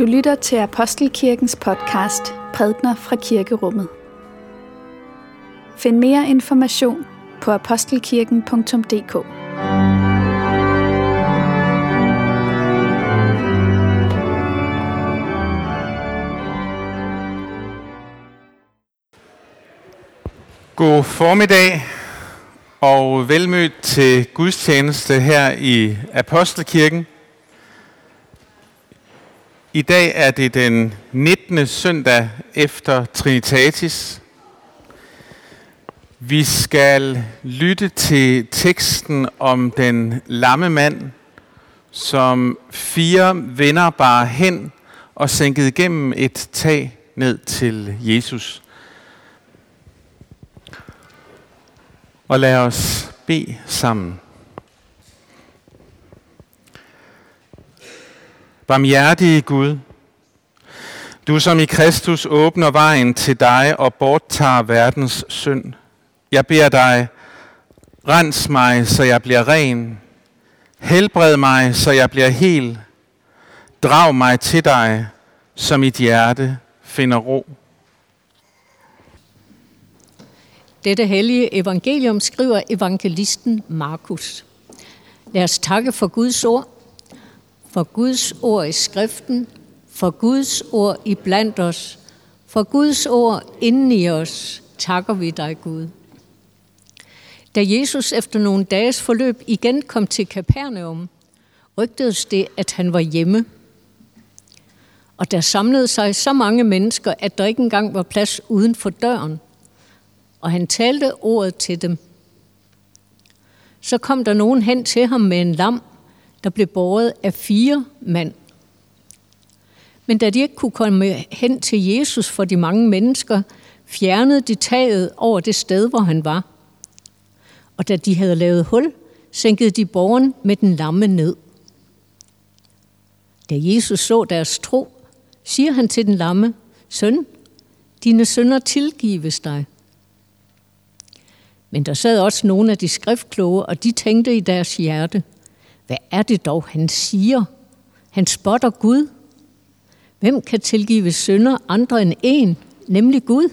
Du lytter til Apostelkirkens podcast Prædner fra Kirkerummet. Find mere information på apostelkirken.dk. God formiddag og velmødt til gudstjeneste her i Apostelkirken. I dag er det den 19. søndag efter Trinitatis. Vi skal lytte til teksten om den lamme mand, som fire venner bar hen og sænkede igennem et tag ned til Jesus. Og lad os bede sammen. Barmhjertige Gud, du som i Kristus åbner vejen til dig og borttager verdens synd. Jeg beder dig, rens mig, så jeg bliver ren. Helbred mig, så jeg bliver hel. Drag mig til dig, så mit hjerte finder ro. Dette hellige evangelium skriver evangelisten Markus. Lad os takke for Guds ord, for Guds ord i skriften, for Guds ord i blandt os, for Guds ord inden i os, takker vi dig, Gud. Da Jesus efter nogle dages forløb igen kom til Kapernaum, rygtedes det, at han var hjemme. Og der samlede sig så mange mennesker, at der ikke engang var plads uden for døren. Og han talte ordet til dem. Så kom der nogen hen til ham med en lam, der blev båret af fire mand. Men da de ikke kunne komme hen til Jesus for de mange mennesker, fjernede de taget over det sted, hvor han var. Og da de havde lavet hul, sænkede de borgen med den lamme ned. Da Jesus så deres tro, siger han til den lamme, Søn, dine sønner tilgives dig. Men der sad også nogle af de skriftkloge, og de tænkte i deres hjerte, hvad er det dog, han siger? Han spotter Gud. Hvem kan tilgive synder andre end en, nemlig Gud?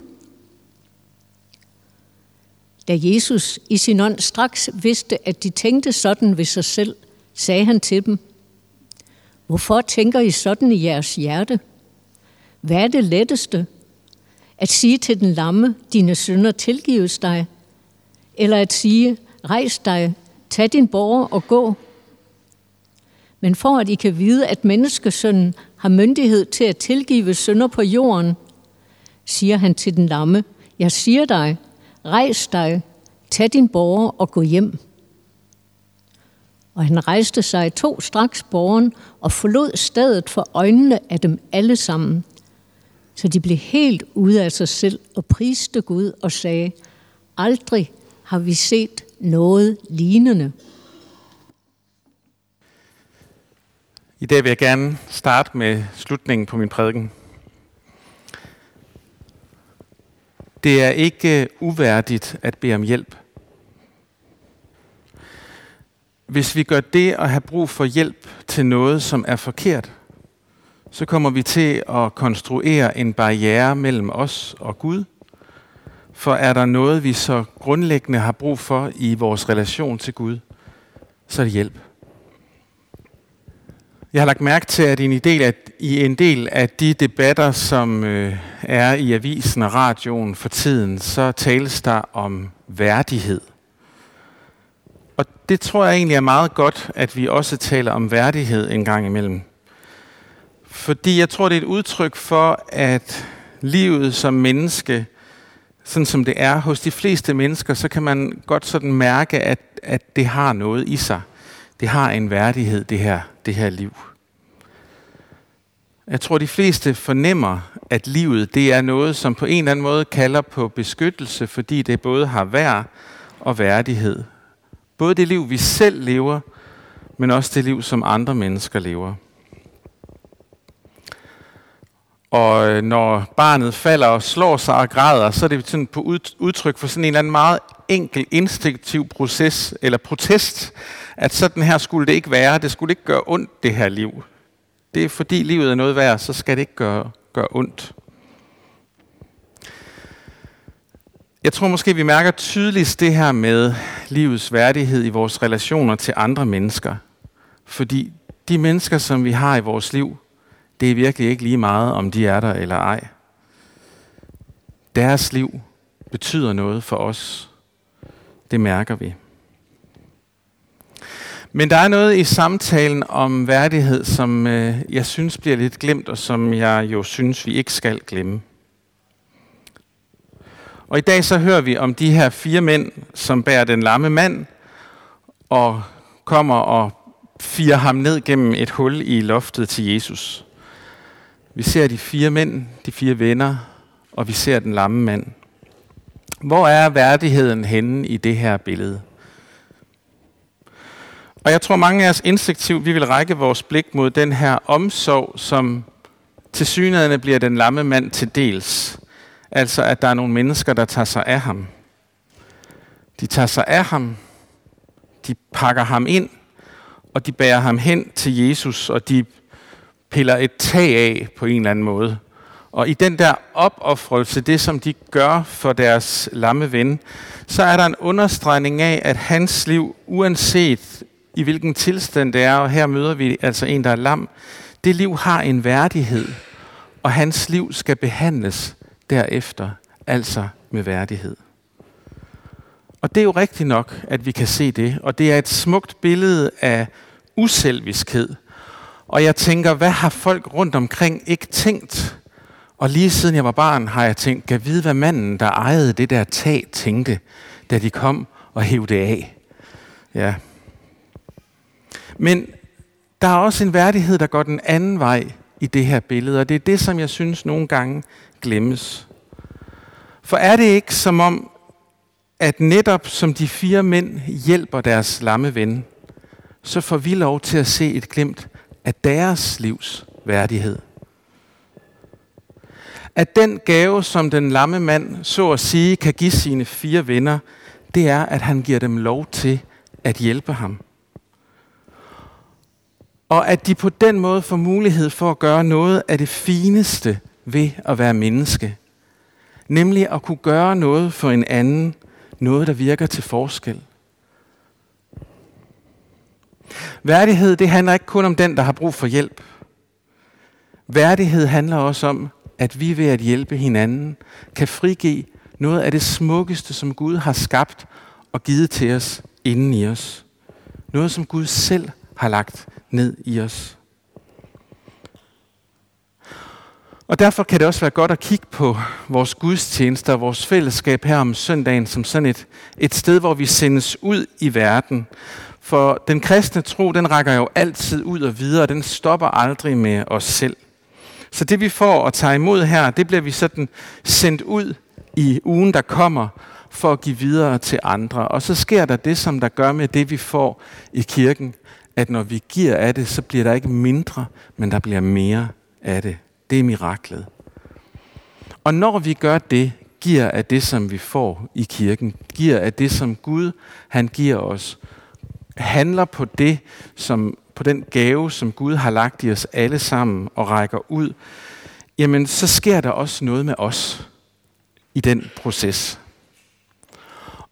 Da Jesus i sin ånd straks vidste, at de tænkte sådan ved sig selv, sagde han til dem, Hvorfor tænker I sådan i jeres hjerte? Hvad er det letteste? At sige til den lamme, dine synder tilgives dig, eller at sige, rejs dig, tag din borger og gå. Men for at I kan vide, at menneskesønnen har myndighed til at tilgive synder på jorden, siger han til den lamme, jeg siger dig, rejs dig, tag din borger og gå hjem. Og han rejste sig, to straks borgen og forlod stedet for øjnene af dem alle sammen. Så de blev helt ude af sig selv og priste Gud og sagde, aldrig har vi set noget lignende. I dag vil jeg gerne starte med slutningen på min prædiken. Det er ikke uværdigt at bede om hjælp. Hvis vi gør det at have brug for hjælp til noget, som er forkert, så kommer vi til at konstruere en barriere mellem os og Gud. For er der noget, vi så grundlæggende har brug for i vores relation til Gud, så er det hjælp. Jeg har lagt mærke til, at i en del af, i en del af de debatter, som øh, er i avisen og radioen for tiden, så tales der om værdighed. Og det tror jeg egentlig er meget godt, at vi også taler om værdighed en gang imellem. Fordi jeg tror, det er et udtryk for, at livet som menneske, sådan som det er hos de fleste mennesker, så kan man godt sådan mærke, at, at det har noget i sig. Det har en værdighed, det her, det her liv. Jeg tror, de fleste fornemmer, at livet det er noget, som på en eller anden måde kalder på beskyttelse, fordi det både har værd og værdighed. Både det liv, vi selv lever, men også det liv, som andre mennesker lever. Og øh, når barnet falder og slår sig og græder, så er det sådan på udtryk for sådan en eller anden meget enkel, instinktiv proces eller protest, at sådan her skulle det ikke være. Det skulle ikke gøre ondt, det her liv. det er fordi livet er noget værd, så skal det ikke gøre, gøre ondt. Jeg tror måske, vi mærker tydeligst det her med livets værdighed i vores relationer til andre mennesker. Fordi de mennesker, som vi har i vores liv, det er virkelig ikke lige meget, om de er der eller ej. Deres liv betyder noget for os. Det mærker vi. Men der er noget i samtalen om værdighed, som øh, jeg synes bliver lidt glemt, og som jeg jo synes, vi ikke skal glemme. Og i dag så hører vi om de her fire mænd, som bærer den lamme mand, og kommer og firer ham ned gennem et hul i loftet til Jesus. Vi ser de fire mænd, de fire venner, og vi ser den lamme mand. Hvor er værdigheden henne i det her billede? Og jeg tror, mange af os instinktivt, vi vil række vores blik mod den her omsorg, som til synligheden bliver den lamme mand til dels. Altså, at der er nogle mennesker, der tager sig af ham. De tager sig af ham, de pakker ham ind, og de bærer ham hen til Jesus, og de piller et tag af på en eller anden måde. Og i den der opoffrelse, det som de gør for deres lamme ven, så er der en understregning af, at hans liv, uanset i hvilken tilstand det er, og her møder vi altså en, der er lam, det liv har en værdighed, og hans liv skal behandles derefter, altså med værdighed. Og det er jo rigtigt nok, at vi kan se det, og det er et smukt billede af uselviskhed. Og jeg tænker, hvad har folk rundt omkring ikke tænkt? Og lige siden jeg var barn, har jeg tænkt, kan vide, hvad manden, der ejede det der tag, tænkte, da de kom og hævde det af. Ja. Men der er også en værdighed, der går den anden vej i det her billede, og det er det, som jeg synes nogle gange glemmes. For er det ikke som om, at netop som de fire mænd hjælper deres lamme ven, så får vi lov til at se et glimt af deres livs værdighed. At den gave, som den lamme mand så at sige kan give sine fire venner, det er, at han giver dem lov til at hjælpe ham. Og at de på den måde får mulighed for at gøre noget af det fineste ved at være menneske. Nemlig at kunne gøre noget for en anden, noget der virker til forskel. Værdighed, det handler ikke kun om den, der har brug for hjælp. Værdighed handler også om, at vi ved at hjælpe hinanden kan frigive noget af det smukkeste, som Gud har skabt og givet til os inden i os. Noget, som Gud selv har lagt ned i os. Og derfor kan det også være godt at kigge på vores gudstjenester og vores fællesskab her om søndagen som sådan et, et sted, hvor vi sendes ud i verden. For den kristne tro, den rækker jo altid ud og videre, og den stopper aldrig med os selv. Så det vi får og tager imod her, det bliver vi sådan sendt ud i ugen, der kommer, for at give videre til andre. Og så sker der det, som der gør med det, vi får i kirken, at når vi giver af det, så bliver der ikke mindre, men der bliver mere af det. Det er miraklet. Og når vi gør det, giver af det, som vi får i kirken, giver af det, som Gud han giver os, handler på det, som på den gave, som Gud har lagt i os alle sammen og rækker ud, jamen så sker der også noget med os i den proces.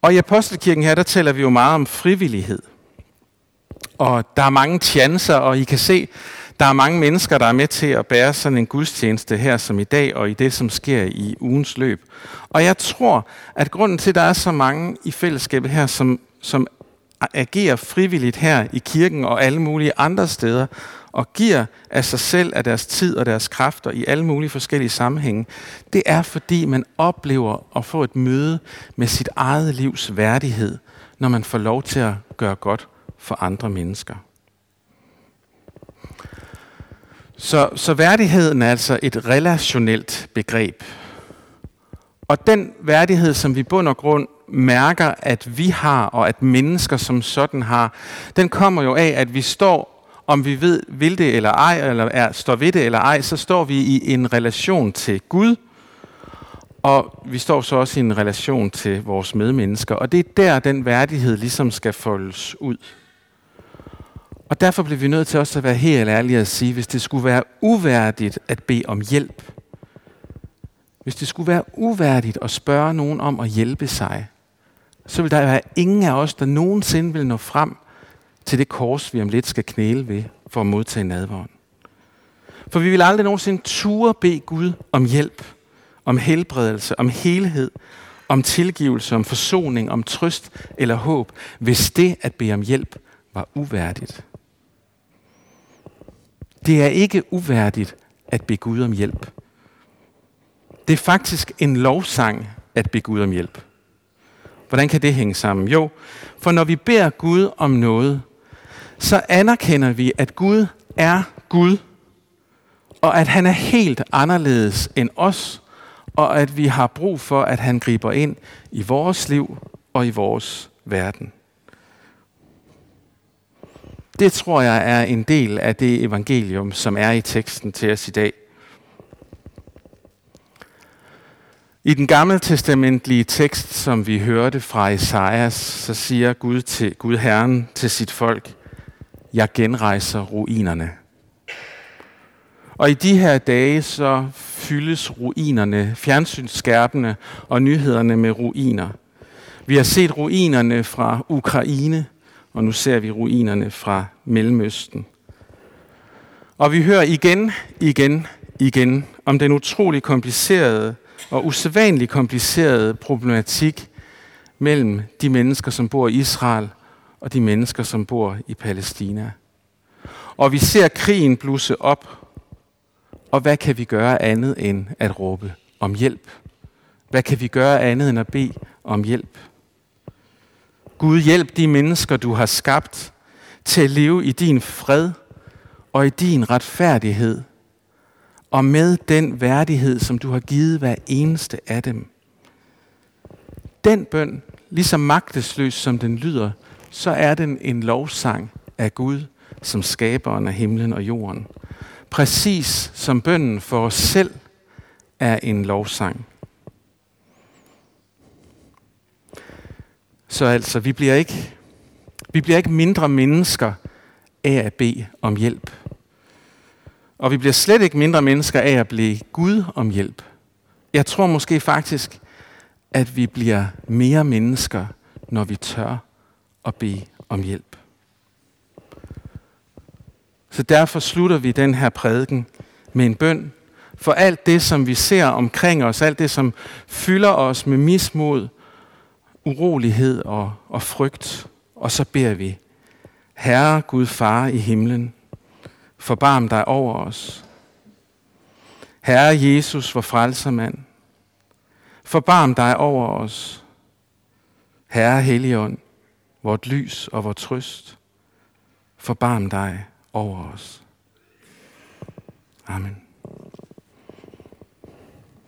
Og i Apostelkirken her, der taler vi jo meget om frivillighed. Og der er mange chancer, og I kan se, der er mange mennesker, der er med til at bære sådan en gudstjeneste her som i dag, og i det, som sker i ugens løb. Og jeg tror, at grunden til, at der er så mange i fællesskabet her, som, som agerer frivilligt her i kirken og alle mulige andre steder, og giver af sig selv, af deres tid og deres kræfter i alle mulige forskellige sammenhænge, det er fordi man oplever at få et møde med sit eget livs værdighed, når man får lov til at gøre godt for andre mennesker. Så, så værdigheden er altså et relationelt begreb. Og den værdighed, som vi bund og grund mærker, at vi har, og at mennesker som sådan har, den kommer jo af, at vi står, om vi ved, vil det eller ej, eller er, står ved det eller ej, så står vi i en relation til Gud, og vi står så også i en relation til vores medmennesker. Og det er der, den værdighed ligesom skal foldes ud. Og derfor bliver vi nødt til også at være helt ærlige og sige, hvis det skulle være uværdigt at bede om hjælp, hvis det skulle være uværdigt at spørge nogen om at hjælpe sig, så vil der være ingen af os, der nogensinde vil nå frem til det kors, vi om lidt skal knæle ved for at modtage nadvåren. For vi vil aldrig nogensinde ture bede Gud om hjælp, om helbredelse, om helhed, om tilgivelse, om forsoning, om trøst eller håb, hvis det at bede om hjælp var uværdigt. Det er ikke uværdigt at bede Gud om hjælp. Det er faktisk en lovsang at bede Gud om hjælp. Hvordan kan det hænge sammen? Jo, for når vi beder Gud om noget, så anerkender vi, at Gud er Gud, og at han er helt anderledes end os, og at vi har brug for, at han griber ind i vores liv og i vores verden. Det tror jeg er en del af det evangelium, som er i teksten til os i dag. I den gamle testamentlige tekst, som vi hørte fra Esajas, så siger Gud til Gud Herren til sit folk, jeg genrejser ruinerne. Og i de her dage så fyldes ruinerne, fjernsynsskærpene og nyhederne med ruiner. Vi har set ruinerne fra Ukraine, og nu ser vi ruinerne fra Mellemøsten. Og vi hører igen, igen, igen om den utrolig komplicerede og usædvanligt komplicerede problematik mellem de mennesker, som bor i Israel, og de mennesker, som bor i Palæstina. Og vi ser krigen blusse op, og hvad kan vi gøre andet end at råbe om hjælp? Hvad kan vi gøre andet end at bede om hjælp? Gud, hjælp de mennesker, du har skabt, til at leve i din fred og i din retfærdighed, og med den værdighed, som du har givet hver eneste af dem. Den bøn, lige så magtesløs som den lyder, så er den en lovsang af Gud, som skaberen af himlen og jorden. Præcis som bønnen for os selv er en lovsang. Så altså, vi bliver ikke, vi bliver ikke mindre mennesker af at bede om hjælp. Og vi bliver slet ikke mindre mennesker af at blive Gud om hjælp. Jeg tror måske faktisk, at vi bliver mere mennesker, når vi tør at bede om hjælp. Så derfor slutter vi den her prædiken med en bøn for alt det, som vi ser omkring os, alt det, som fylder os med mismod, urolighed og, og frygt. Og så beder vi, Herre Gud Far i himlen, forbarm dig over os. Herre Jesus, vor frelsermand, forbarm dig over os. Herre Helligånd, vort lys og vort trøst, forbarm dig over os. Amen.